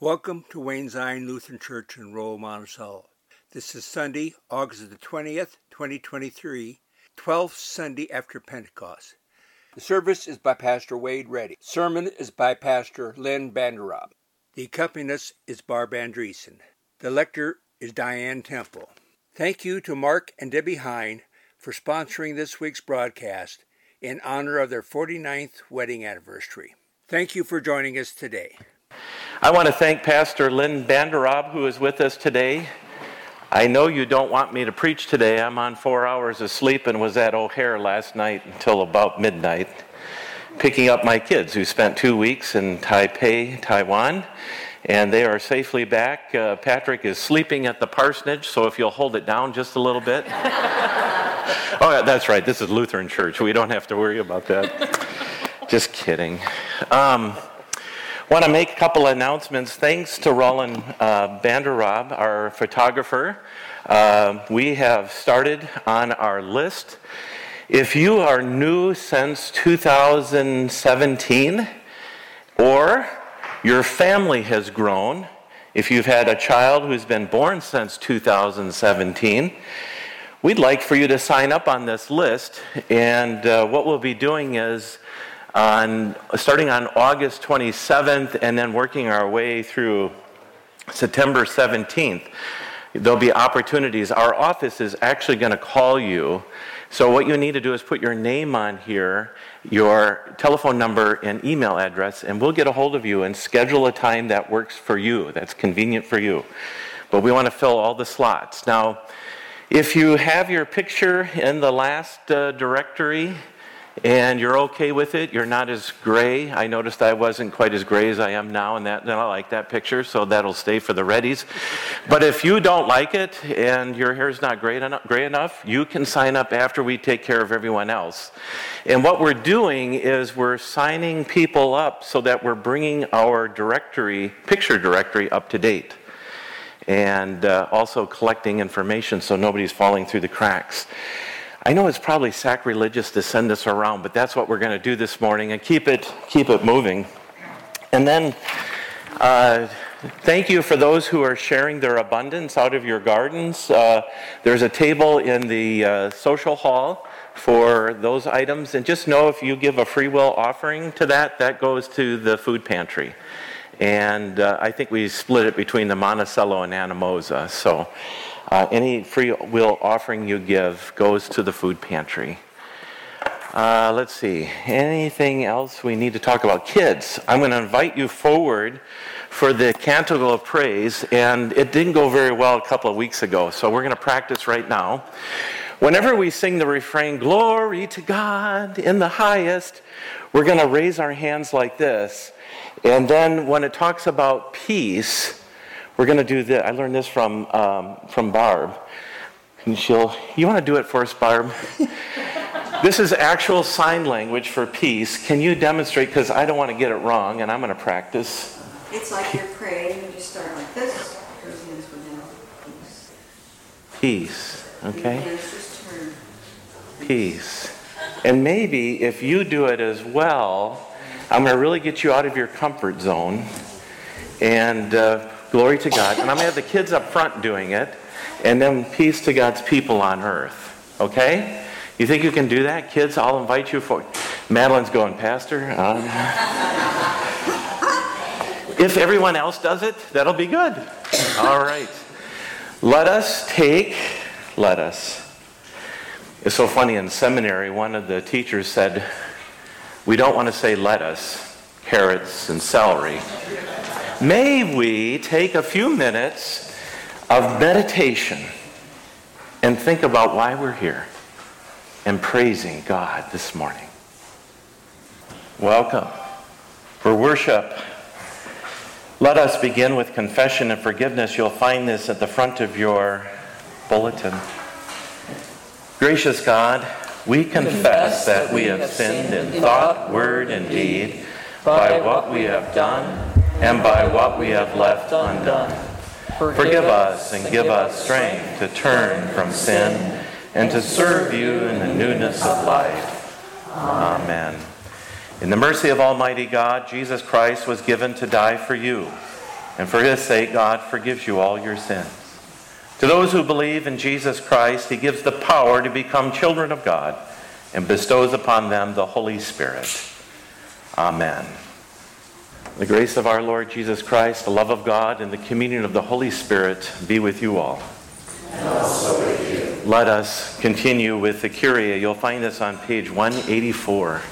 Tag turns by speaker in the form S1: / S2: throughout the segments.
S1: Welcome to Wayne Zion Lutheran Church in Royal Monticello. This is Sunday, August the 20th, 2023, 12th Sunday after Pentecost. The service is by Pastor Wade Reddy. Sermon is by Pastor Lynn Banderob. The accompanist is Barb Andreessen. The lector is Diane Temple. Thank you to Mark and Debbie Hine for sponsoring this week's broadcast in honor of their 49th wedding anniversary. Thank you for joining us today.
S2: I want to thank Pastor Lynn Banderob, who is with us today. I know you don't want me to preach today. I'm on four hours of sleep and was at O'Hare last night until about midnight, picking up my kids who spent two weeks in Taipei, Taiwan, and they are safely back. Uh, Patrick is sleeping at the parsonage, so if you'll hold it down just a little bit. oh, yeah, that's right. This is Lutheran Church. We don't have to worry about that. just kidding. Um, Want to make a couple announcements. Thanks to Roland uh, our photographer. Uh, we have started on our list. If you are new since 2017, or your family has grown, if you've had a child who's been born since 2017, we'd like for you to sign up on this list. And uh, what we'll be doing is on, starting on August 27th and then working our way through September 17th. There'll be opportunities. Our office is actually going to call you. So, what you need to do is put your name on here, your telephone number, and email address, and we'll get a hold of you and schedule a time that works for you, that's convenient for you. But we want to fill all the slots. Now, if you have your picture in the last uh, directory, and you're okay with it. You're not as gray. I noticed I wasn't quite as gray as I am now, and that and I like that picture, so that'll stay for the readies. But if you don't like it and your hair's not gray enough, gray enough, you can sign up after we take care of everyone else. And what we're doing is we're signing people up so that we're bringing our directory, picture directory, up to date. And uh, also collecting information so nobody's falling through the cracks. I know it's probably sacrilegious to send this around, but that's what we're going to do this morning and keep it, keep it moving. And then, uh, thank you for those who are sharing their abundance out of your gardens. Uh, there's a table in the uh, social hall for those items. And just know if you give a free will offering to that, that goes to the food pantry. And uh, I think we split it between the Monticello and Anamosa. So uh, any free will offering you give goes to the food pantry. Uh, let's see. Anything else we need to talk about? Kids, I'm going to invite you forward for the Canticle of Praise, and it didn't go very well a couple of weeks ago, so we're going to practice right now. Whenever we sing the refrain, Glory to God in the highest, we're going to raise our hands like this. And then when it talks about peace, we're going to do this. I learned this from, um, from Barb. And she'll, you want to do it for us, Barb? this is actual sign language for peace. Can you demonstrate? Because I don't want to get it wrong, and I'm going to practice.
S3: It's like you're praying, and you start like this.
S2: Peace. Peace. Okay? Peace. And maybe if you do it as well, I'm going to really get you out of your comfort zone. And uh, Glory to God. And I'm going to have the kids up front doing it. And then peace to God's people on earth. Okay? You think you can do that? Kids, I'll invite you for. Madeline's going, Pastor. Uh, if everyone else does it, that'll be good. All right. Let us take, let us. It's so funny in seminary, one of the teachers said, We don't want to say lettuce, carrots and celery may we take a few minutes of meditation and think about why we're here and praising God this morning. Welcome. For worship, let us begin with confession and forgiveness. You'll find this at the front of your bulletin. Gracious God, we confess that we have sinned in thought, word, and deed by what we have done and by what we have left undone. Forgive us and give us strength to turn from sin and to serve you in the newness of life. Amen. In the mercy of Almighty God, Jesus Christ was given to die for you. And for his sake, God forgives you all your sins. To those who believe in Jesus Christ, he gives the power to become children of God and bestows upon them the Holy Spirit. Amen. The grace of our Lord Jesus Christ, the love of God, and the communion of the Holy Spirit be with you all.
S4: And also With
S2: you. Let us continue with the Kyrie. You'll find this on page 184.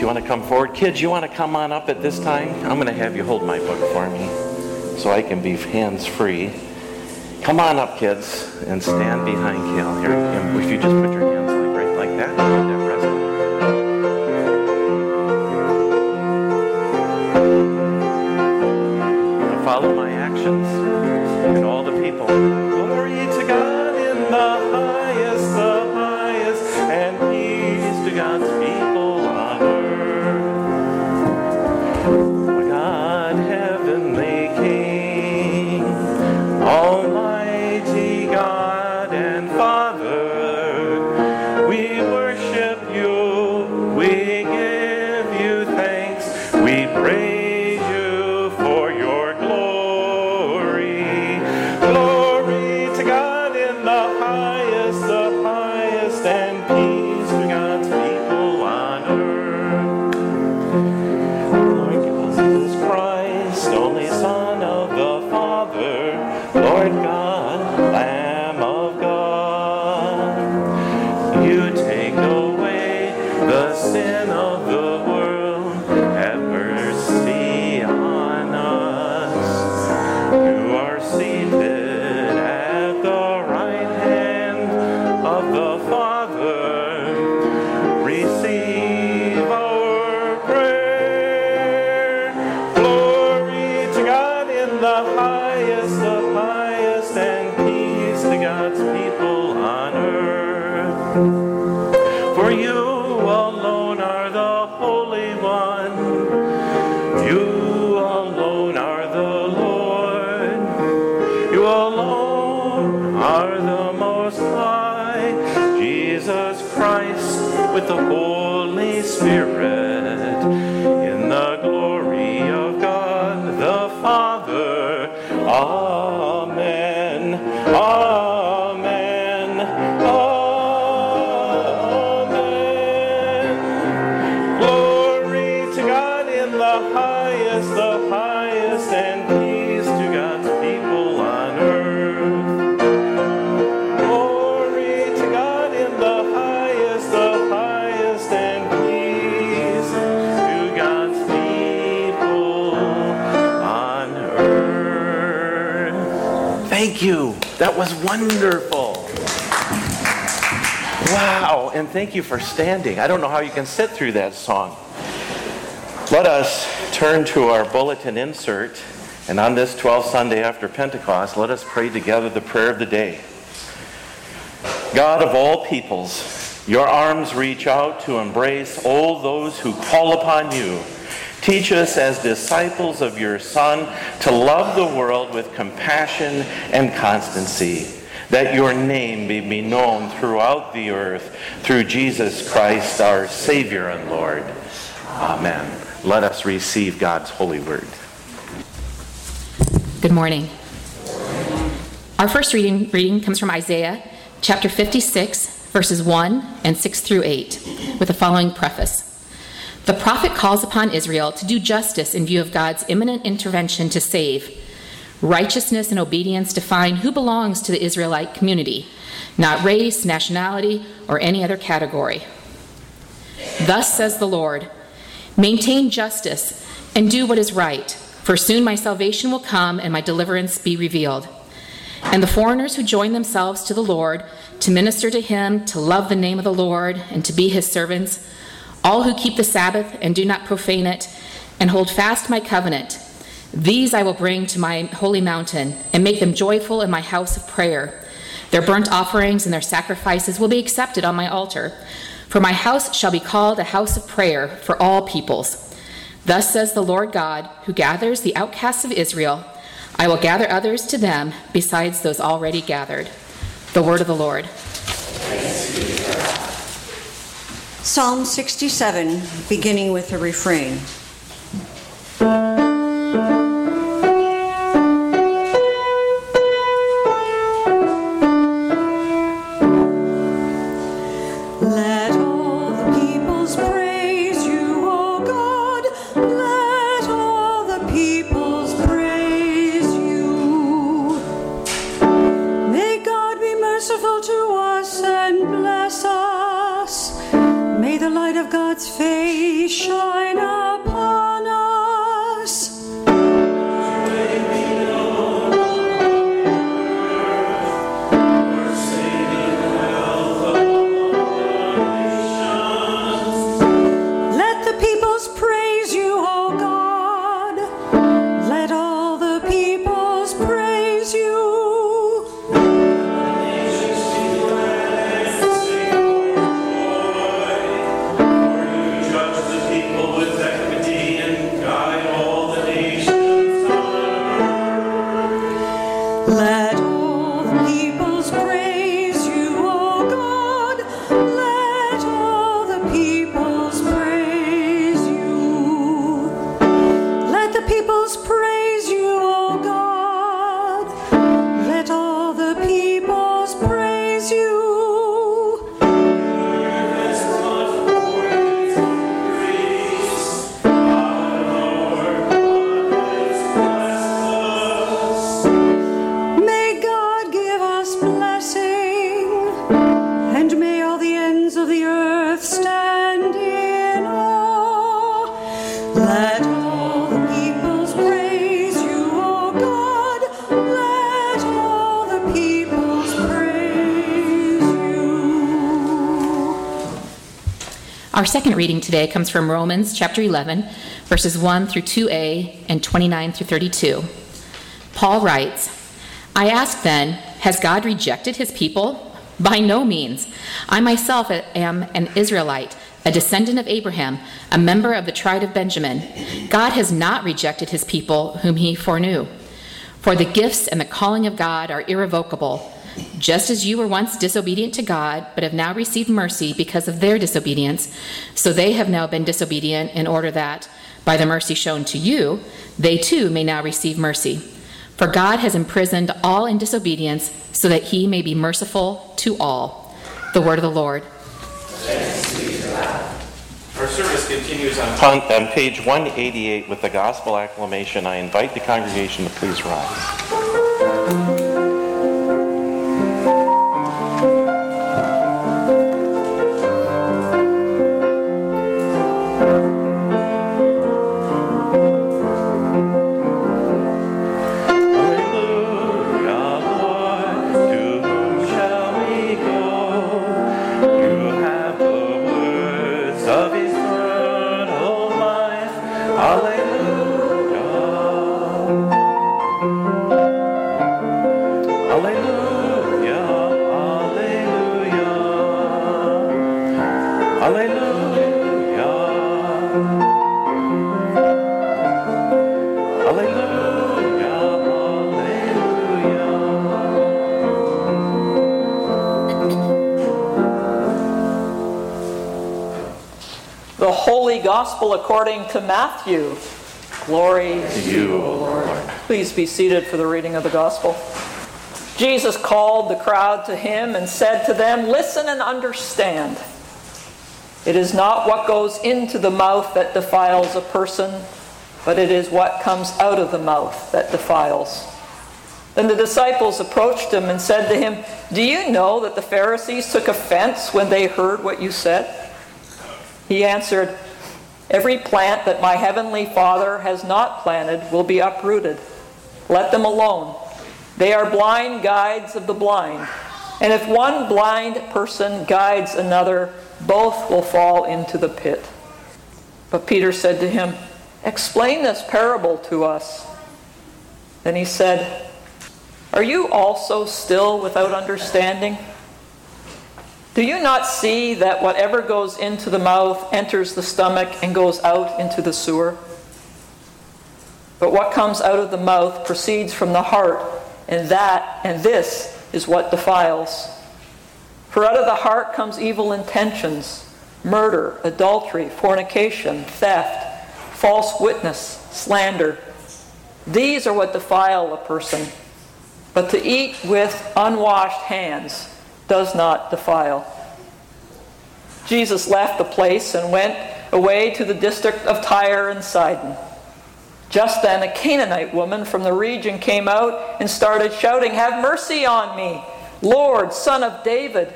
S2: You want to come forward? Kids, you want to come on up at this time? I'm going to have you hold my book for me so I can be hands free. Come on up, kids, and stand behind Cal. Here, if you just put your That was wonderful. Wow, and thank you for standing. I don't know how you can sit through that song. Let us turn to our bulletin insert, and on this 12th Sunday after Pentecost, let us pray together the prayer of the day. God of all peoples, your arms reach out to embrace all those who call upon you. Teach us as disciples of your Son to love the world with compassion and constancy, that your name may be known throughout the earth through Jesus Christ, our Savior and Lord. Amen. Let us receive God's holy word.
S5: Good morning. Our first reading, reading comes from Isaiah chapter 56, verses 1 and 6 through 8, with the following preface. The prophet calls upon Israel to do justice in view of God's imminent intervention to save. Righteousness and obedience define who belongs to the Israelite community, not race, nationality, or any other category. Thus says the Lord Maintain justice and do what is right, for soon my salvation will come and my deliverance be revealed. And the foreigners who join themselves to the Lord to minister to him, to love the name of the Lord, and to be his servants, all who keep the Sabbath and do not profane it, and hold fast my covenant, these I will bring to my holy mountain and make them joyful in my house of prayer. Their burnt offerings and their sacrifices will be accepted on my altar. For my house shall be called a house of prayer for all peoples. Thus says the Lord God, who gathers the outcasts of Israel. I will gather others to them besides those already gathered. The word of the Lord.
S3: Psalm 67, beginning with the refrain. Face
S5: Our second reading today comes from Romans chapter 11, verses 1 through 2a and 29 through 32. Paul writes, I ask then, has God rejected his people? By no means. I myself am an Israelite, a descendant of Abraham, a member of the tribe of Benjamin. God has not rejected his people whom he foreknew. For the gifts and the calling of God are irrevocable. Just as you were once disobedient to God, but have now received mercy because of their disobedience, so they have now been disobedient in order that, by the mercy shown to you, they too may now receive mercy. For God has imprisoned all in disobedience, so that he may be merciful to all. The word of the Lord.
S2: Our service continues on, on page 188 with the gospel acclamation. I invite the congregation to please rise.
S6: Gospel according to Matthew. Glory to you, O Lord. Please be seated for the reading of the Gospel. Jesus called the crowd to him and said to them, Listen and understand. It is not what goes into the mouth that defiles a person, but it is what comes out of the mouth that defiles. Then the disciples approached him and said to him, Do you know that the Pharisees took offense when they heard what you said? He answered, Every plant that my heavenly Father has not planted will be uprooted. Let them alone. They are blind guides of the blind. And if one blind person guides another, both will fall into the pit. But Peter said to him, Explain this parable to us. Then he said, Are you also still without understanding? Do you not see that whatever goes into the mouth enters the stomach and goes out into the sewer? But what comes out of the mouth proceeds from the heart, and that and this is what defiles. For out of the heart comes evil intentions, murder, adultery, fornication, theft, false witness, slander. These are what defile a person. But to eat with unwashed hands does not defile. Jesus left the place and went away to the district of Tyre and Sidon. Just then, a Canaanite woman from the region came out and started shouting, Have mercy on me, Lord, son of David.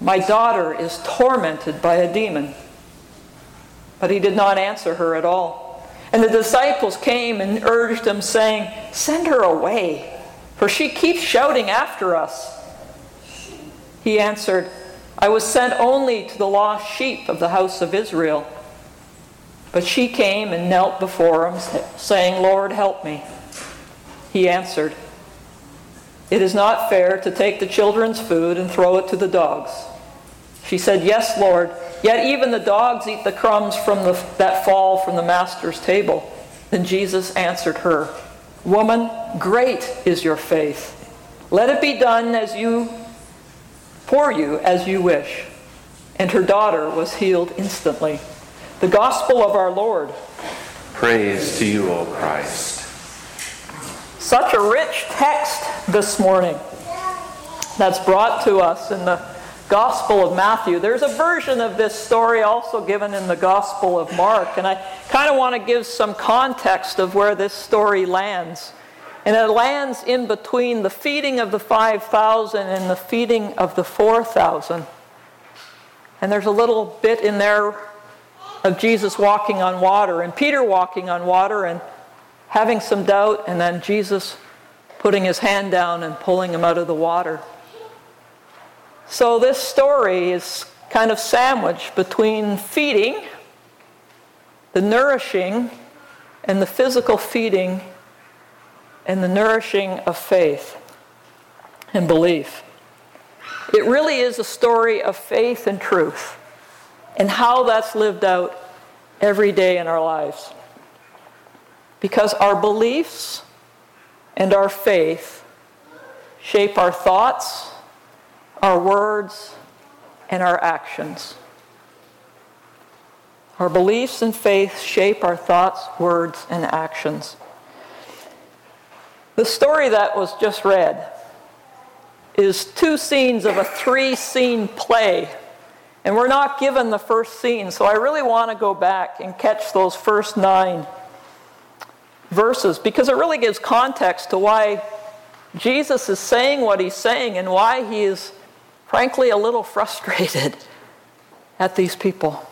S6: My daughter is tormented by a demon. But he did not answer her at all. And the disciples came and urged him, saying, Send her away, for she keeps shouting after us. He answered, I was sent only to the lost sheep of the house of Israel. But she came and knelt before him, saying, Lord, help me. He answered, It is not fair to take the children's food and throw it to the dogs. She said, Yes, Lord, yet even the dogs eat the crumbs from the, that fall from the master's table. Then Jesus answered her, Woman, great is your faith. Let it be done as you for you as you wish. And her daughter was healed instantly. The gospel of our Lord.
S2: Praise to you, O Christ.
S6: Such a rich text this morning that's brought to us in the Gospel of Matthew. There's a version of this story also given in the Gospel of Mark, and I kind of want to give some context of where this story lands. And it lands in between the feeding of the 5,000 and the feeding of the 4,000. And there's a little bit in there of Jesus walking on water and Peter walking on water and having some doubt, and then Jesus putting his hand down and pulling him out of the water. So this story is kind of sandwiched between feeding, the nourishing, and the physical feeding and the nourishing of faith and belief. It really is a story of faith and truth and how that's lived out every day in our lives. Because our beliefs and our faith shape our thoughts, our words, and our actions. Our beliefs and faith shape our thoughts, words, and actions. The story that was just read is two scenes of a three scene play. And we're not given the first scene, so I really want to go back and catch those first nine verses because it really gives context to why Jesus is saying what he's saying and why he is, frankly, a little frustrated at these people.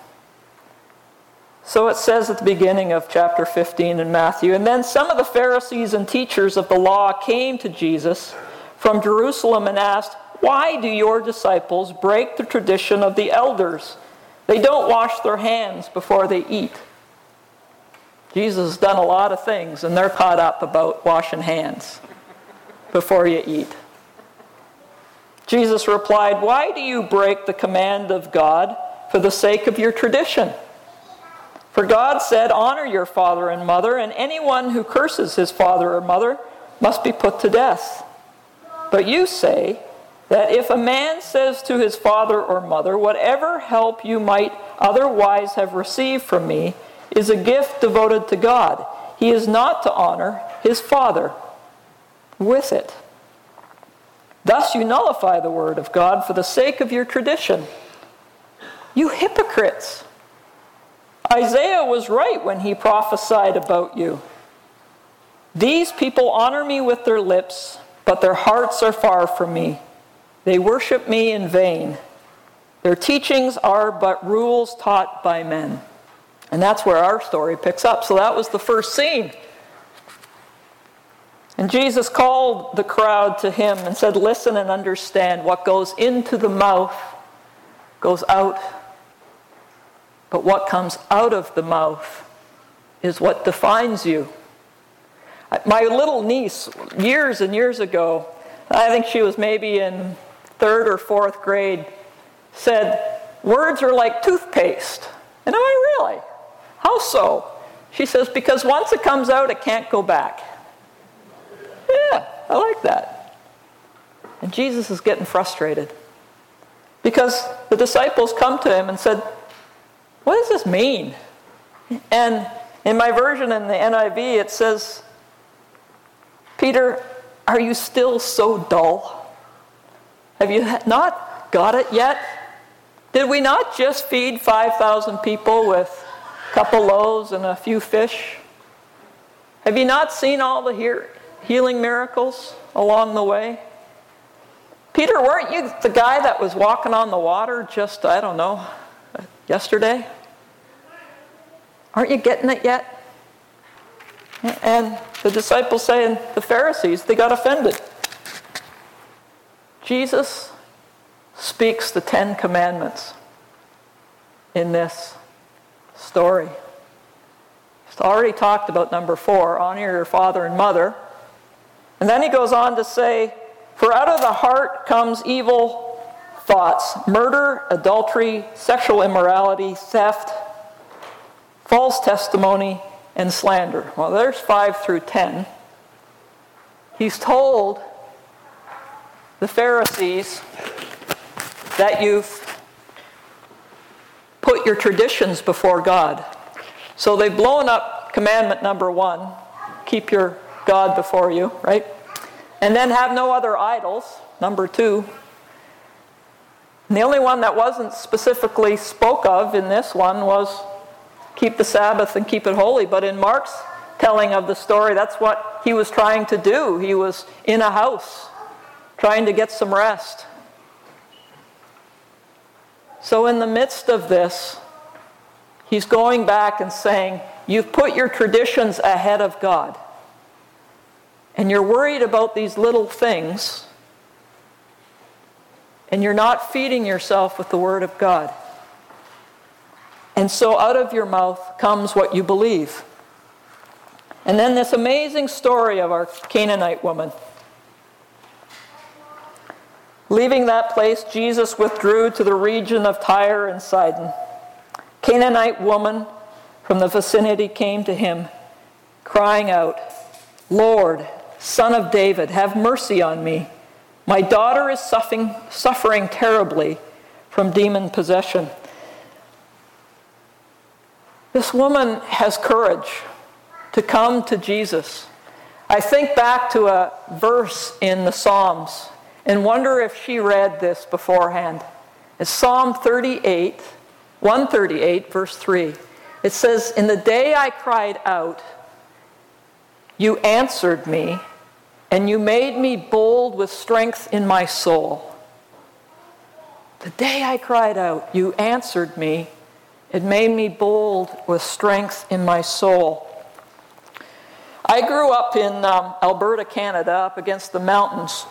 S6: So it says at the beginning of chapter 15 in Matthew And then some of the Pharisees and teachers of the law came to Jesus from Jerusalem and asked, Why do your disciples break the tradition of the elders? They don't wash their hands before they eat. Jesus has done a lot of things, and they're caught up about washing hands before you eat. Jesus replied, Why do you break the command of God for the sake of your tradition? For God said, Honor your father and mother, and anyone who curses his father or mother must be put to death. But you say that if a man says to his father or mother, Whatever help you might otherwise have received from me is a gift devoted to God, he is not to honor his father with it. Thus you nullify the word of God for the sake of your tradition. You hypocrites! Isaiah was right when he prophesied about you. These people honor me with their lips, but their hearts are far from me. They worship me in vain. Their teachings are but rules taught by men. And that's where our story picks up. So that was the first scene. And Jesus called the crowd to him and said, Listen and understand. What goes into the mouth goes out. But what comes out of the mouth is what defines you. My little niece, years and years ago, I think she was maybe in third or fourth grade, said, Words are like toothpaste. And like, Really? How so? She says, Because once it comes out, it can't go back. Yeah, I like that. And Jesus is getting frustrated because the disciples come to him and said, What does this mean? And in my version in the NIV, it says, Peter, are you still so dull? Have you not got it yet? Did we not just feed 5,000 people with a couple loaves and a few fish? Have you not seen all the healing miracles along the way? Peter, weren't you the guy that was walking on the water just, I don't know, yesterday? Aren't you getting it yet? And the disciples saying, the Pharisees, they got offended. Jesus speaks the Ten Commandments in this story. He's already talked about number four honor your father and mother. And then he goes on to say, For out of the heart comes evil thoughts murder, adultery, sexual immorality, theft, false testimony, and slander. Well, there's five through ten. He's told the Pharisees that you've put your traditions before God. So they've blown up commandment number one keep your God before you, right? And then have no other idols, number two. And the only one that wasn't specifically spoke of in this one was keep the Sabbath and keep it holy. But in Mark's telling of the story, that's what he was trying to do. He was in a house trying to get some rest. So, in the midst of this, he's going back and saying, You've put your traditions ahead of God. And you're worried about these little things. And you're not feeding yourself with the Word of God. And so out of your mouth comes what you believe. And then this amazing story of our Canaanite woman. Leaving that place, Jesus withdrew to the region of Tyre and Sidon. Canaanite woman from the vicinity came to him, crying out, Lord, son of David, have mercy on me. My daughter is suffering, suffering terribly from demon possession. This woman has courage to come to Jesus. I think back to a verse in the Psalms and wonder if she read this beforehand. It's Psalm 38, 138, verse 3. It says, In the day I cried out, you answered me, and you made me bold with strength in my soul. The day I cried out, you answered me. It made me bold with strength in my soul. I grew up in um, Alberta, Canada, up against the mountains.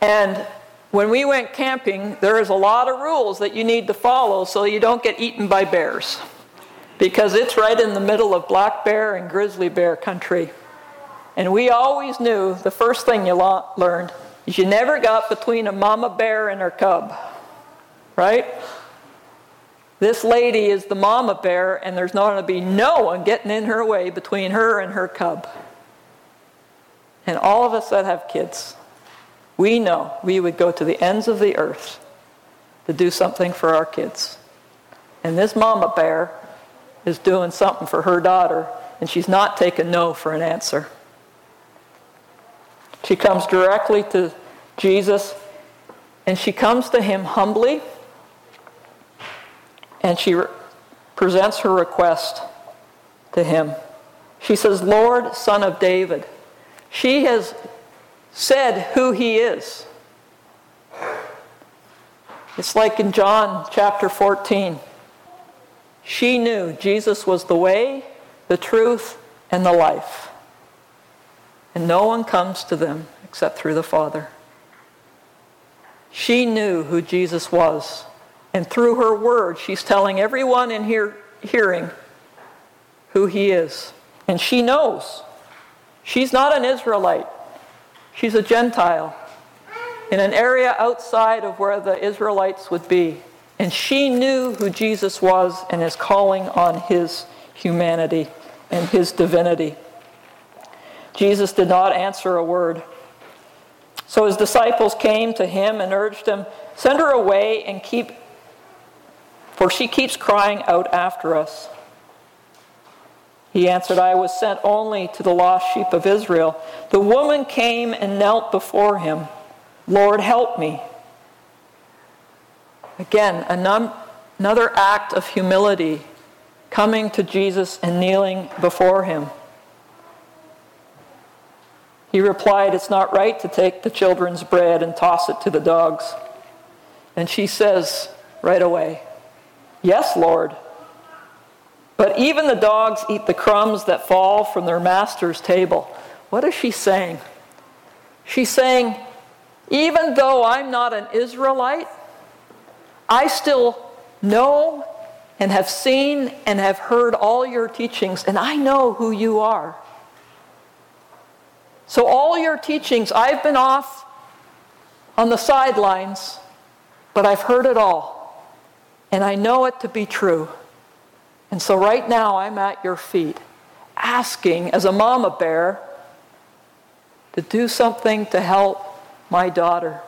S6: And when we went camping, there is a lot of rules that you need to follow so you don't get eaten by bears. Because it's right in the middle of black bear and grizzly bear country. And we always knew the first thing you learned is you never got between a mama bear and her cub. Right? This lady is the mama bear, and there's not going to be no one getting in her way between her and her cub. And all of us that have kids, we know we would go to the ends of the earth to do something for our kids. And this mama bear is doing something for her daughter, and she's not taking no for an answer. She comes directly to Jesus, and she comes to him humbly and she re- presents her request to him. She says, Lord, son of David. She has said who he is. It's like in John chapter 14. She knew Jesus was the way, the truth, and the life. And no one comes to them except through the Father. She knew who Jesus was. And through her word, she's telling everyone in here hearing who he is. And she knows. She's not an Israelite. She's a Gentile in an area outside of where the Israelites would be. And she knew who Jesus was and is calling on his humanity and his divinity. Jesus did not answer a word. So his disciples came to him and urged him, Send her away and keep for she keeps crying out after us. He answered, I was sent only to the lost sheep of Israel. The woman came and knelt before him. Lord, help me. Again, another act of humility, coming to Jesus and kneeling before him. He replied, It's not right to take the children's bread and toss it to the dogs. And she says right away, Yes, Lord. But even the dogs eat the crumbs that fall from their master's table. What is she saying? She's saying, even though I'm not an Israelite, I still know and have seen and have heard all your teachings, and I know who you are. So, all your teachings, I've been off on the sidelines, but I've heard it all and I know it to be true. And so right now I'm at your feet, asking as a mama bear to do something to help my daughter.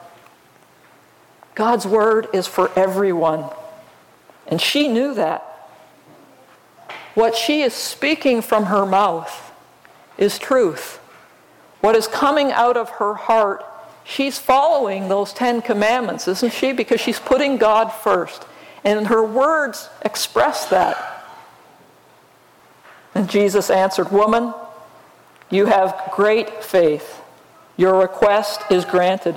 S6: God's word is for everyone. And she knew that. What she is speaking from her mouth is truth. What is coming out of her heart, she's following those Ten Commandments, isn't she? Because she's putting God first. And her words express that. And Jesus answered, Woman, you have great faith. Your request is granted.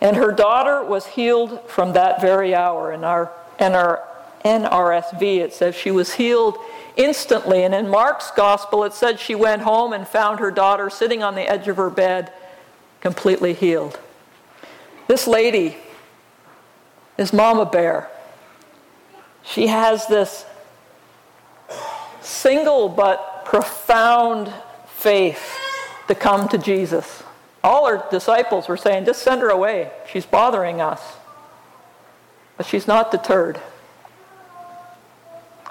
S6: And her daughter was healed from that very hour. In our, in our NRSV, it says she was healed instantly. And in Mark's gospel, it said she went home and found her daughter sitting on the edge of her bed, completely healed. This lady is Mama Bear. She has this single but profound faith to come to Jesus. All her disciples were saying, just send her away. She's bothering us. But she's not deterred.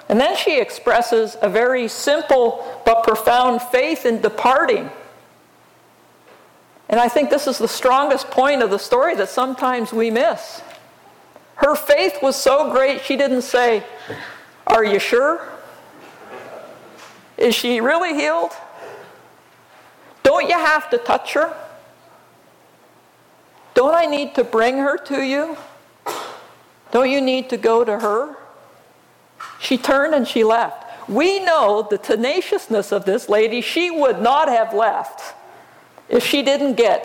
S6: And then she expresses a very simple but profound faith in departing. And I think this is the strongest point of the story that sometimes we miss. Her faith was so great, she didn't say, Are you sure? Is she really healed? Don't you have to touch her? Don't I need to bring her to you? Don't you need to go to her? She turned and she left. We know the tenaciousness of this lady. She would not have left if she didn't get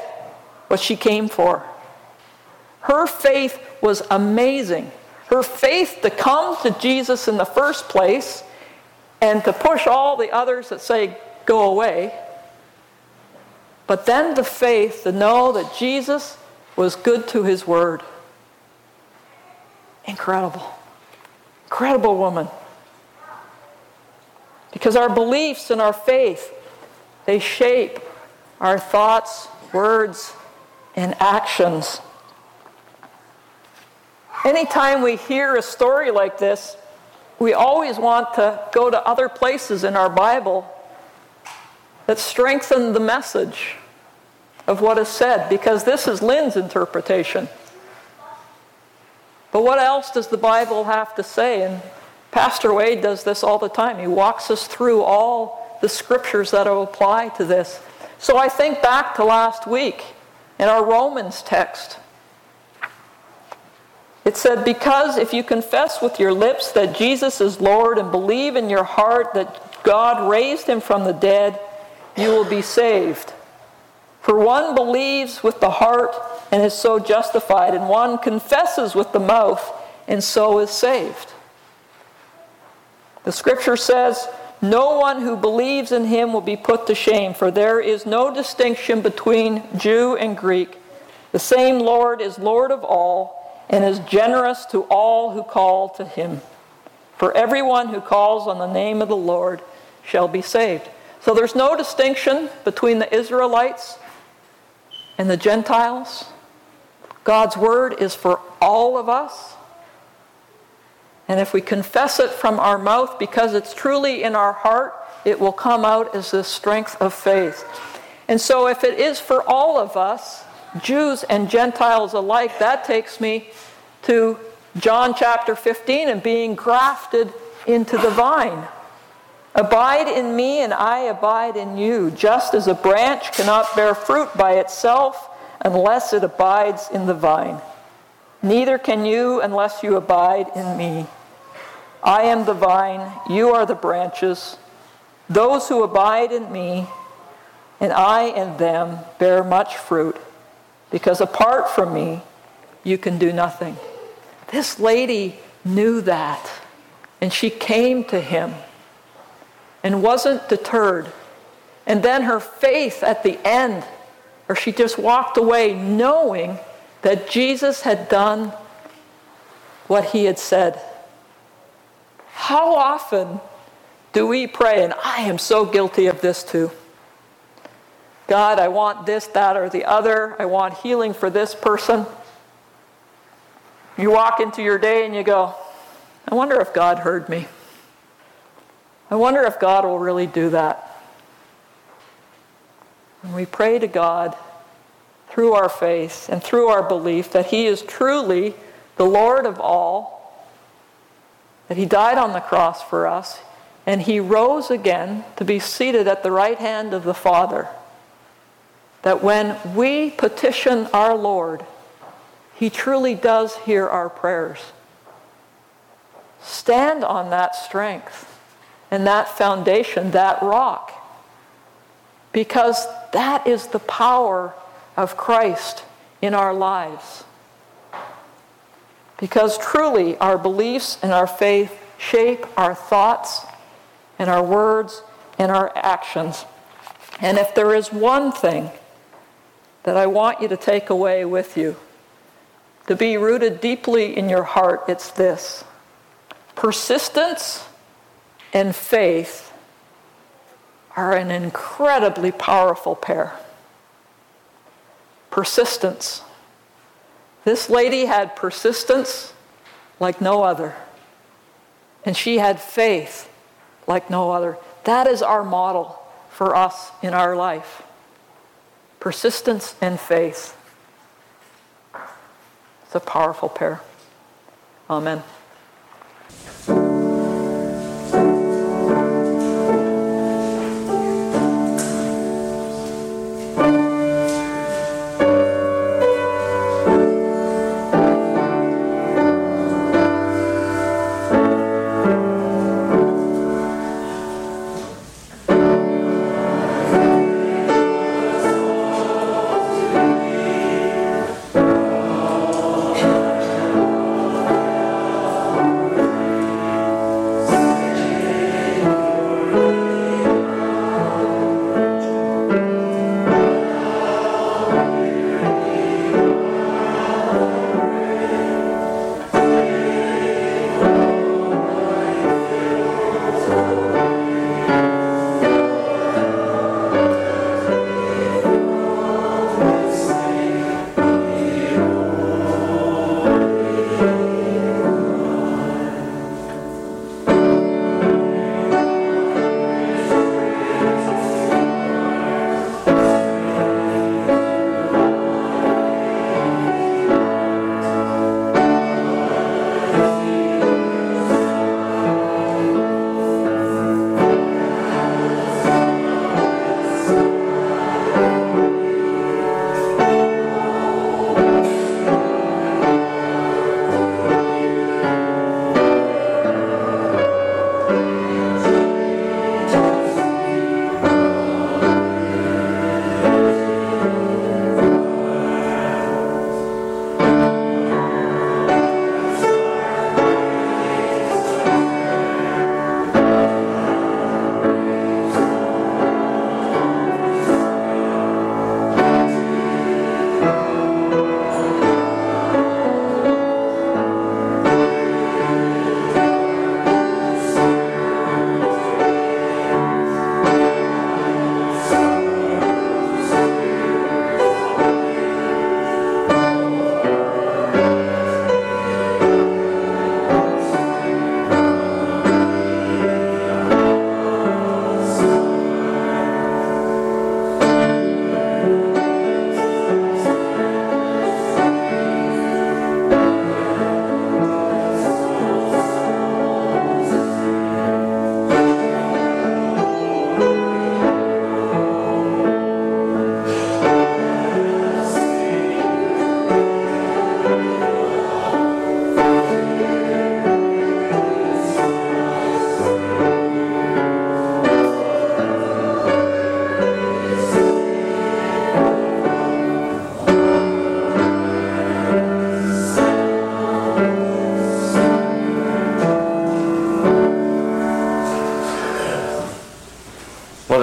S6: what she came for. Her faith was amazing. Her faith to come to Jesus in the first place and to push all the others that say, go away. But then the faith to know that Jesus was good to his word. Incredible. Incredible woman. Because our beliefs and our faith, they shape our thoughts, words, and actions. Anytime we hear a story like this, we always want to go to other places in our Bible that strengthen the message of what is said, because this is Lynn's interpretation. But what else does the Bible have to say? And Pastor Wade does this all the time. He walks us through all the scriptures that apply to this. So I think back to last week in our Romans text. It said, Because if you confess with your lips that Jesus is Lord and believe in your heart that God raised him from the dead, you will be saved. For one believes with the heart and is so justified, and one confesses with the mouth and so is saved. The scripture says, No one who believes in him will be put to shame, for there is no distinction between Jew and Greek. The same Lord is Lord of all and is generous to all who call to him. For everyone who calls on the name of the Lord shall be saved. So there's no distinction between the Israelites and the Gentiles. God's word is for all of us. And if we confess it from our mouth because it's truly in our heart, it will come out as the strength of faith. And so, if it is for all of us, Jews and Gentiles alike, that takes me to John chapter 15 and being grafted into the vine. Abide in me, and I abide in you, just as a branch cannot bear fruit by itself unless it abides in the vine. Neither can you unless you abide in me. I am the vine, you are the branches. Those who abide in me, and I in them, bear much fruit, because apart from me, you can do nothing. This lady knew that, and she came to him and wasn't deterred. And then her faith at the end, or she just walked away knowing that Jesus had done what he had said. How often do we pray, and I am so guilty of this too? God, I want this, that, or the other. I want healing for this person. You walk into your day and you go, I wonder if God heard me. I wonder if God will really do that. And we pray to God through our faith and through our belief that He is truly the Lord of all, that He died on the cross for us, and He rose again to be seated at the right hand of the Father. That when we petition our Lord, He truly does hear our prayers. Stand on that strength and that foundation, that rock. Because that is the power of Christ in our lives. Because truly, our beliefs and our faith shape our thoughts and our words and our actions. And if there is one thing that I want you to take away with you, to be rooted deeply in your heart, it's this persistence and faith are an incredibly powerful pair. Persistence. This lady had persistence like no other. And she had faith like no other. That is our model for us in our life. Persistence and faith. It's a powerful pair. Amen.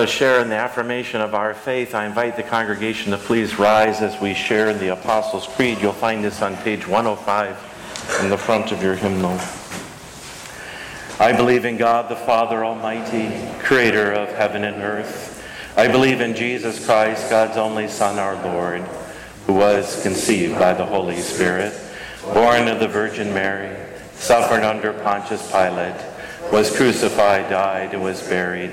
S2: Share in the affirmation of our faith, I invite the congregation to please rise as we share in the Apostles' Creed. You'll find this on page 105 in the front of your hymnal. I believe in God the Father Almighty, creator of heaven and earth. I believe in Jesus Christ, God's only Son, our Lord, who was conceived by the Holy Spirit, born of the Virgin Mary, suffered under Pontius Pilate, was crucified, died, and was buried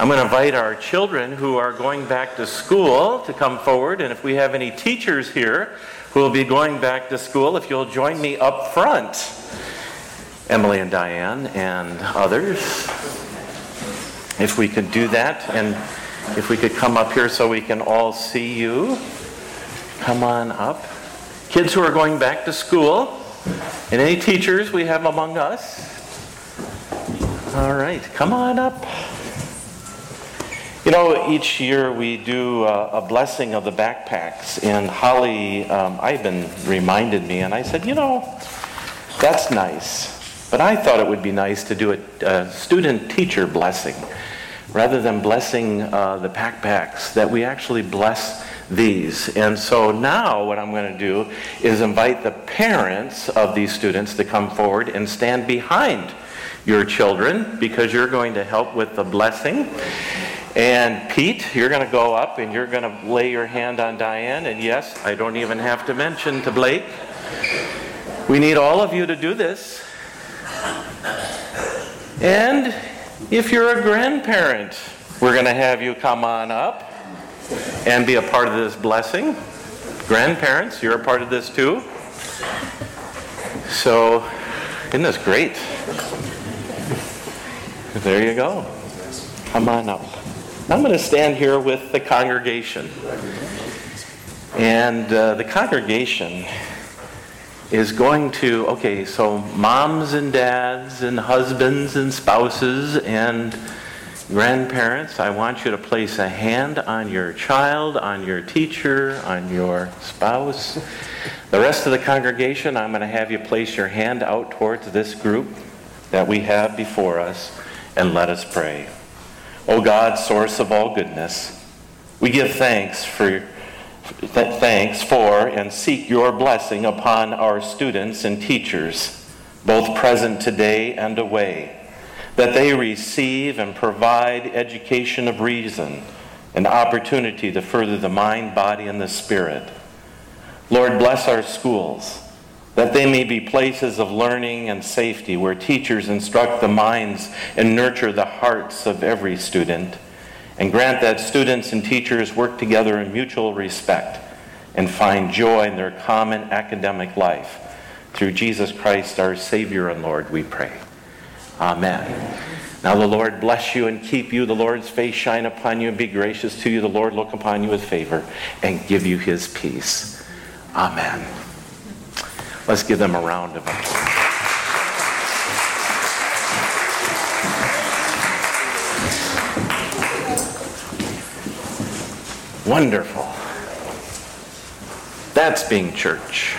S2: I'm going to invite our children who are going back to school to come forward. And if we have any teachers here who will be going back to school, if you'll join me up front, Emily and Diane and others, if we could do that. And if we could come up here so we can all see you. Come on up. Kids who are going back to school, and any teachers we have among us. All right, come on up. You know, each year we do a, a blessing of the backpacks, and Holly um, Ivan reminded me, and I said, you know, that's nice, but I thought it would be nice to do a, a student-teacher blessing. Rather than blessing uh, the backpacks, that we actually bless these. And so now what I'm going to do is invite the parents of these students to come forward and stand behind your children because you're going to help with the blessing. And Pete, you're going to go up and you're going to lay your hand on Diane. And yes, I don't even have to mention to Blake. We need all of you to do this. And if you're a grandparent, we're going to have you come on up and be a part of this blessing. Grandparents, you're a part of this too. So, isn't this great? There you go. Come on up. I'm going to stand here with the congregation. And uh, the congregation is going to, okay, so moms and dads and husbands and spouses and Grandparents, I want you to place a hand on your child, on your teacher, on your spouse. The rest of the congregation, I'm going to have you place your hand out towards this group that we have before us and let us pray. O God, source of all goodness, we give thanks for th- thanks for and seek your blessing upon our students and teachers, both present today and away that they receive and provide education of reason and opportunity to further the mind, body, and the spirit. Lord, bless our schools, that they may be places of learning and safety where teachers instruct the minds and nurture the hearts of every student. And grant that students and teachers work together in mutual respect and find joy in their common academic life. Through Jesus Christ, our Savior and Lord, we pray. Amen. Now the Lord bless you and keep you. The Lord's face shine upon you and be gracious to you. The Lord look upon you with favor and give you his peace. Amen. Let's give them a round of applause. Wonderful. That's being church.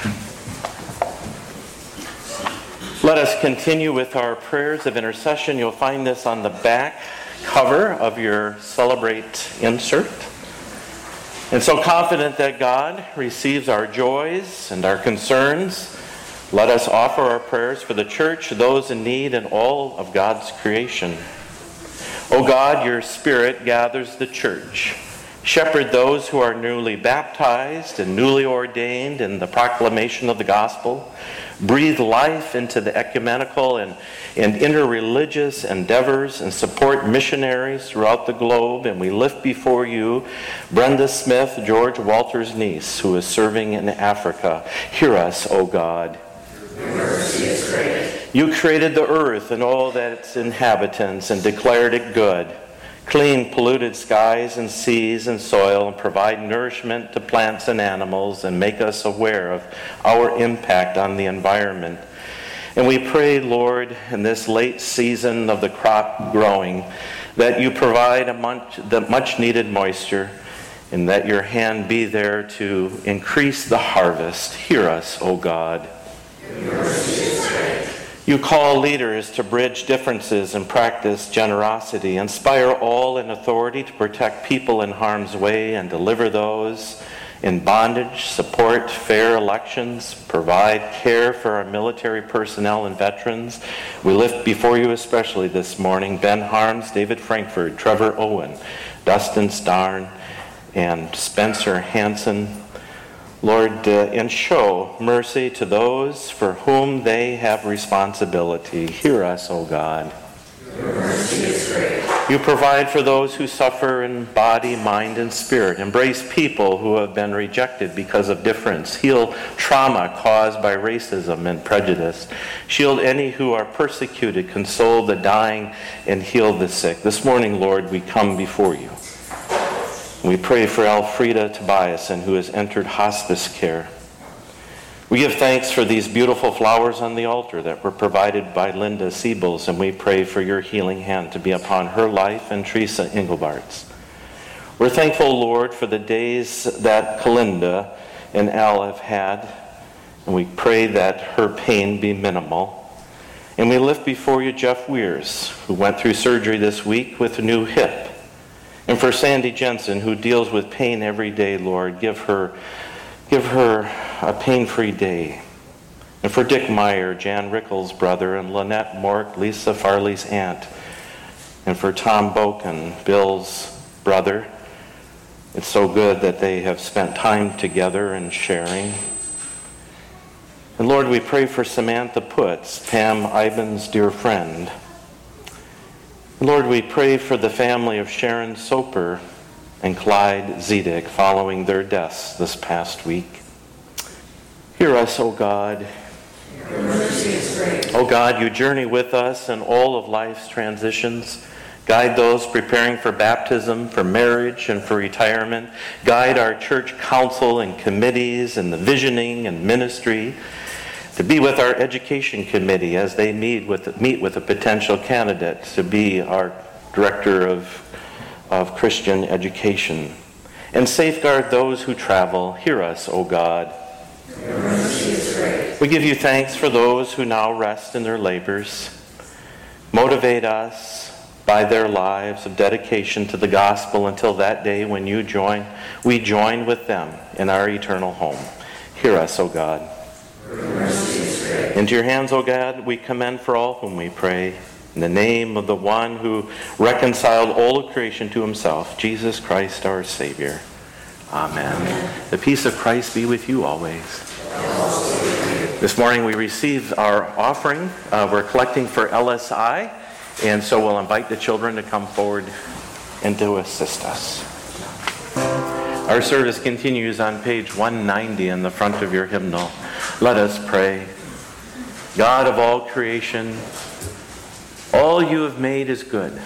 S2: Let us continue with our prayers of intercession. You'll find this on the back cover of your Celebrate insert. And so confident that God receives our joys and our concerns, let us offer our prayers for the church, those in need, and all of God's creation. O God, your Spirit gathers the church. Shepherd those who are newly baptized and newly ordained in the proclamation of the gospel breathe life into the ecumenical and, and interreligious endeavors and support missionaries throughout the globe. And we lift before you Brenda Smith, George Walter's niece, who is serving in Africa. Hear us, O God. You created the earth and all that its inhabitants and declared it good clean polluted skies and seas and soil and provide nourishment to plants and animals and make us aware of our impact on the environment. And we pray, Lord, in this late season of the crop growing, that you provide much, the much needed moisture and that your hand be there to increase the harvest. Hear us, O God. You call leaders to bridge differences and practice generosity. Inspire all in authority to protect people in harm's way and deliver those in bondage, support fair elections, provide care for our military personnel and veterans. We lift before you especially this morning Ben Harms, David Frankfurt, Trevor Owen, Dustin Starn, and Spencer Hanson, Lord, uh, and show mercy to those for whom they have responsibility. Hear us, O God. You provide for those who suffer in body, mind, and spirit. Embrace people who have been rejected because of difference. Heal trauma caused by racism and prejudice. Shield any who are persecuted. Console the dying and heal the sick. This morning, Lord, we come before you. We pray for Elfrida Tobiasen, who has entered hospice care. We give thanks for these beautiful flowers on the altar that were provided by Linda Siebels, and we pray for your healing hand to be upon her life and Teresa Engelbart's. We're thankful, Lord, for the days that Kalinda and Al have had, and we pray that her pain be minimal. And we lift before you Jeff Weirs, who went through surgery this week with a new hip. And for Sandy Jensen, who deals with pain every day, Lord, give her, give her a pain-free day. And for Dick Meyer, Jan Rickles' brother, and Lynette Mork, Lisa Farley's aunt. And for Tom Boken, Bill's brother. It's so good that they have spent time together and sharing. And Lord, we pray for Samantha Putz, Pam Ivan's dear friend. Lord, we pray for the family of Sharon Soper and Clyde Zedek following their deaths this past week. Hear us, O God. O God, you journey with us in all of life's transitions. Guide those preparing for baptism, for marriage, and for retirement. Guide our church council and committees and the visioning and ministry to be with our education committee as they meet with, meet with a potential candidate to be our director of, of Christian education. And safeguard those who travel. Hear us, O God. We give you thanks for those who now rest in their labors. Motivate us by their lives of dedication to the gospel until that day when you join, we join with them in our eternal home. Hear us, O God. Into your hands, O God, we commend for all whom we pray. In the name of the one who reconciled all of creation to himself, Jesus Christ our Savior. Amen. Amen. The peace of Christ be with you always. This morning we received our offering. Uh, we're collecting for LSI, and so we'll invite the children to come forward and to assist us. Our service continues on page 190 in the front of your hymnal. Let us pray. God of all creation, all you have made is good,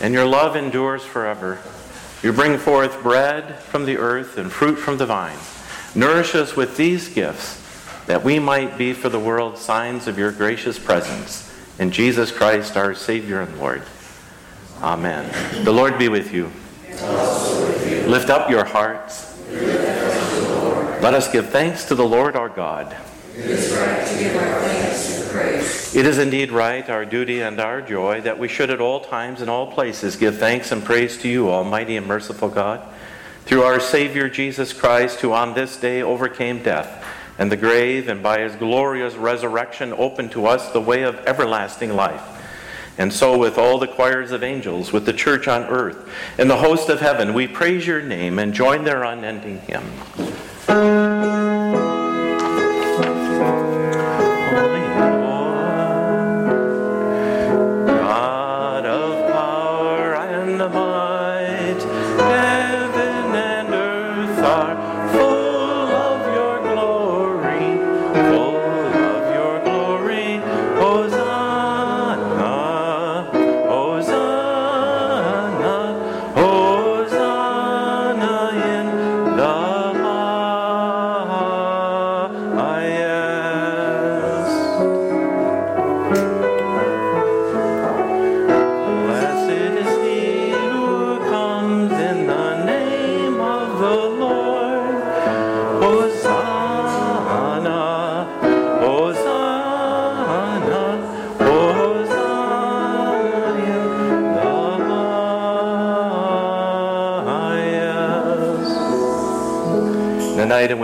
S2: and your love endures forever. You bring forth bread from the earth and fruit from the vine. Nourish us with these gifts, that we might be for the world signs of your gracious presence. In Jesus Christ, our Savior and Lord. Amen. The Lord be with you. Lift up your hearts. Let us give thanks to the Lord our God.
S4: It is right to give our.
S2: It is indeed right, our duty and our joy, that we should at all times and all places give thanks and praise to you, Almighty and merciful God, through our Savior Jesus Christ, who on this day overcame death and the grave, and by his glorious resurrection opened to us the way of everlasting life. And so, with all the choirs of angels, with the church on earth, and the host of heaven, we praise your name and join their unending hymn.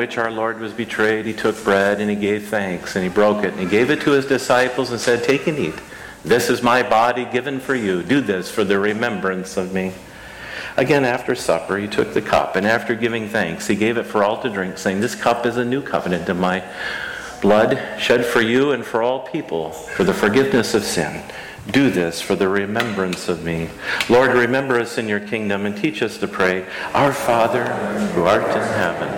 S2: Which our Lord was betrayed, he took bread and he gave thanks and he broke it and he gave it to his disciples and said, Take and eat. This is my body given for you. Do this for the remembrance of me. Again, after supper, he took the cup, and after giving thanks, he gave it for all to drink, saying, This cup is a new covenant in my blood, shed for you and for all people, for the forgiveness of sin. Do this for the remembrance of me. Lord, remember us in your kingdom and teach us to pray, Our Father, who art in heaven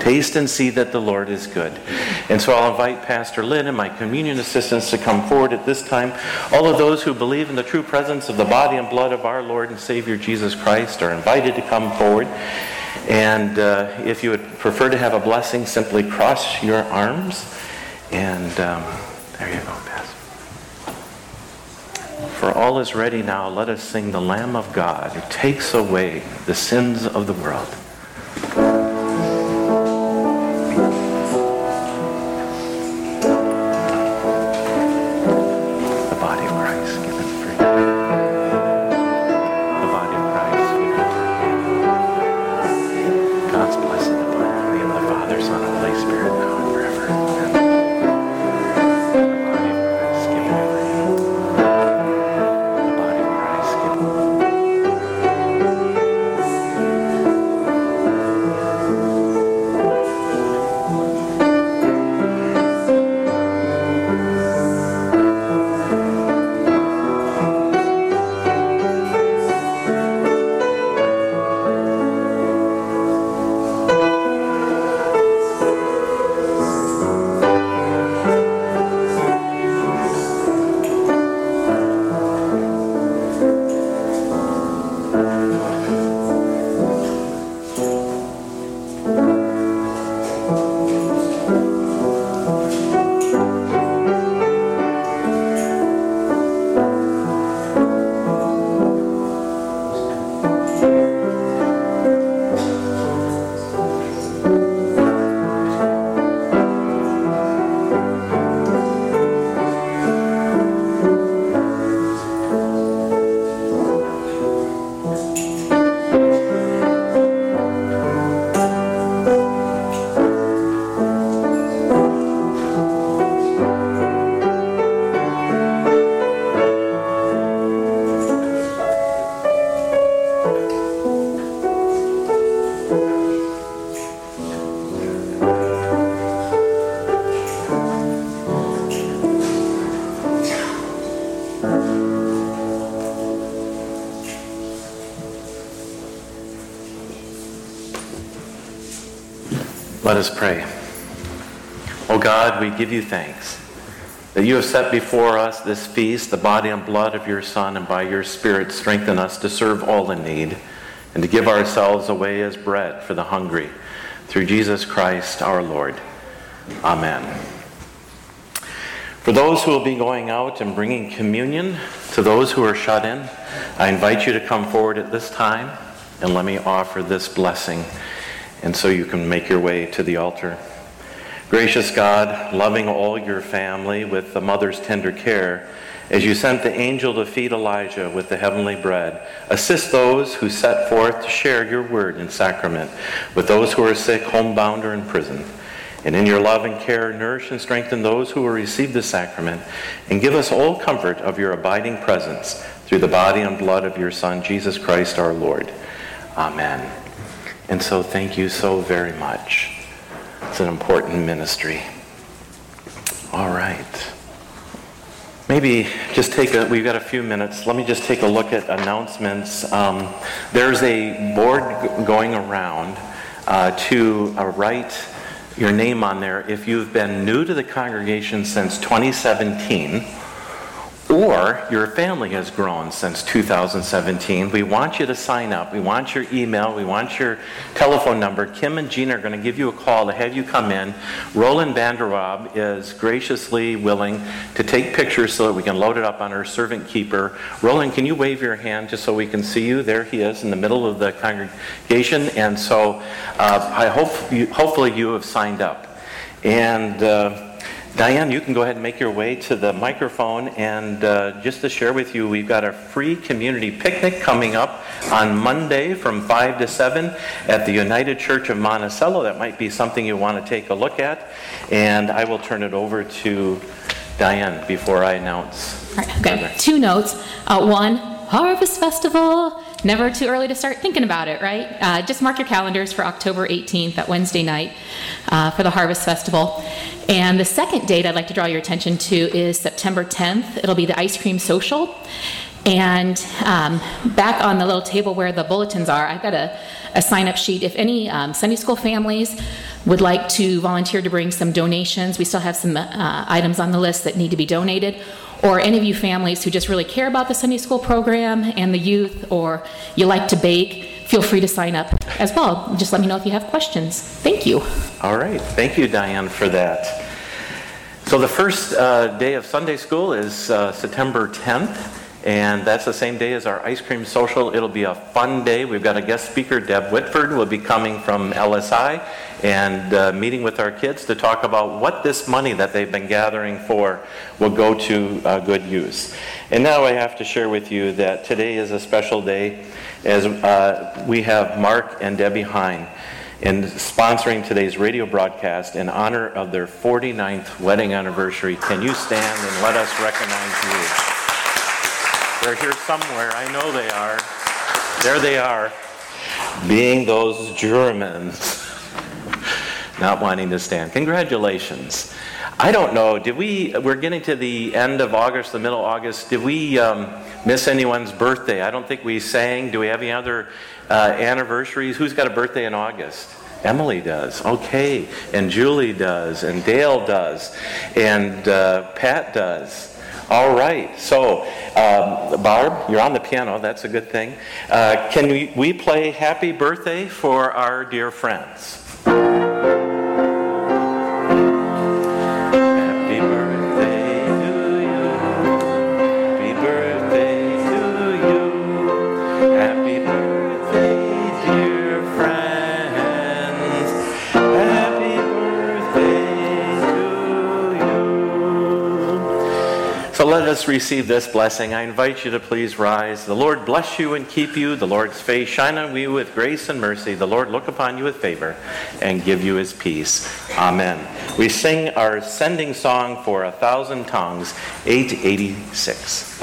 S2: Taste and see that the Lord is good. And so I'll invite Pastor Lynn and my communion assistants to come forward at this time. All of those who believe in the true presence of the body and blood of our Lord and Savior Jesus Christ are invited to come forward. And uh, if you would prefer to have a blessing, simply cross your arms. And um, there you go, Bess. For all is ready now, let us sing the Lamb of God who takes away the sins of the world. Us pray. O God, we give you thanks that you have set before us this feast, the body and blood of your Son, and by your Spirit strengthen us to serve all in need and to give ourselves away as bread for the hungry. Through Jesus Christ our Lord. Amen. For those who will be going out and bringing communion to those who are shut in, I invite you to come forward at this time and let me offer this blessing and so you can make your way to the altar. Gracious God, loving all your family with the mother's tender care, as you sent the angel to feed Elijah with the heavenly bread, assist those who set forth to share your word and sacrament with those who are sick, homebound, or in prison. And in your love and care, nourish and strengthen those who will receive the sacrament, and give us all comfort of your abiding presence through the body and blood of your Son, Jesus Christ our Lord. Amen. And so thank you so very much. It's an important ministry. All right. Maybe just take a, we've got a few minutes. Let me just take a look at announcements. Um, there's a board going around uh, to uh, write your name on there if you've been new to the congregation since 2017 or your family has grown since 2017, we want you to sign up. We want your email. We want your telephone number. Kim and Gina are going to give you a call to have you come in. Roland Vanderwaab is graciously willing to take pictures so that we can load it up on our servant keeper. Roland, can you wave your hand just so we can see you? There he is in the middle of the congregation. And so uh, I hope you, hopefully you have signed up. And uh, Diane, you can go ahead and make your way to the microphone. And uh, just to share with you, we've got a free community picnic coming up on Monday from 5 to 7 at the United Church of Monticello. That might be something you want to take a look at. And I will turn it over to Diane before I announce.
S5: Right, okay, two notes. Uh, one, Harvest Festival never too early to start thinking about it, right? Uh, just mark your calendars for October 18th, that Wednesday night, uh, for the Harvest Festival. And the second date I'd like to draw your attention to is September 10th. It'll be the ice cream social. And um, back on the little table where the bulletins are, I've got a, a sign up sheet. If any um, Sunday school families would like to volunteer to bring some donations, we still have some uh, items on the list that need to be donated or any of you families who just really care about the Sunday school program and the youth, or you like to bake, feel free to sign up as well. Just let me know if you have questions. Thank you.
S2: All right. Thank you, Diane, for that. So the first uh, day of Sunday school is uh, September 10th. And that's the same day as our ice cream social. It'll be a fun day. We've got a guest speaker, Deb Whitford, will be coming from LSI and uh, meeting with our kids to talk about what this money that they've been gathering for will go to uh, good use. And now I have to share with you that today is a special day as uh, we have Mark and Debbie Hine in sponsoring today's radio broadcast in honor of their 49th wedding anniversary. Can you stand and let us recognize you? They're here somewhere. I know they are. There they are, being those Germans, not wanting to stand. Congratulations. I don't know. Did we? We're getting to the end of August, the middle of August. Did we um, miss anyone's birthday? I don't think we sang. Do we have any other uh, anniversaries? Who's got a birthday in August? Emily does. Okay. And Julie does. And Dale does. And uh, Pat does. All right. So, um, Barb, you're on the piano. That's a good thing. Uh, can we, we play Happy Birthday for our dear friends? Us receive this blessing. I invite you to please rise. The Lord bless you and keep you. The Lord's face shine on you with grace and mercy. The Lord look upon you with favor and give you his peace. Amen. We sing our sending song for a thousand tongues, 886.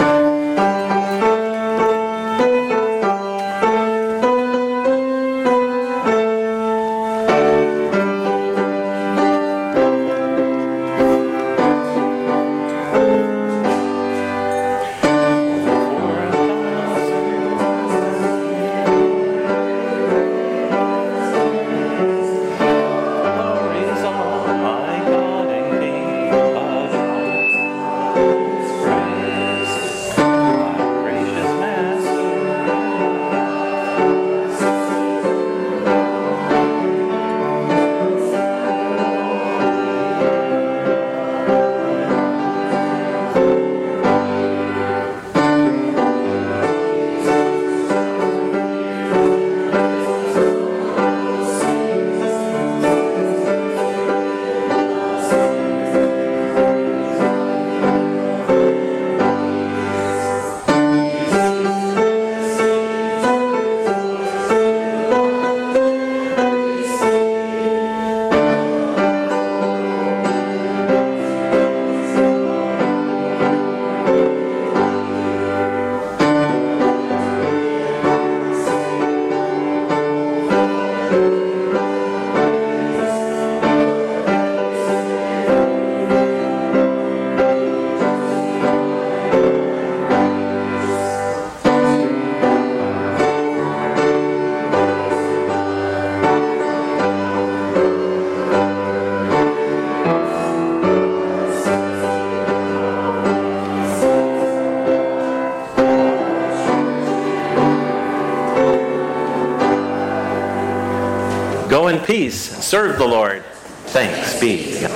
S2: Serve the Lord. Thanks be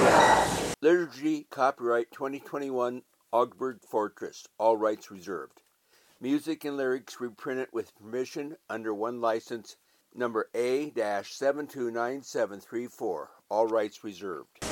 S1: Liturgy copyright 2021 Augsburg Fortress. All rights reserved. Music and lyrics reprinted with permission under OneLicense number A-729734. All rights reserved.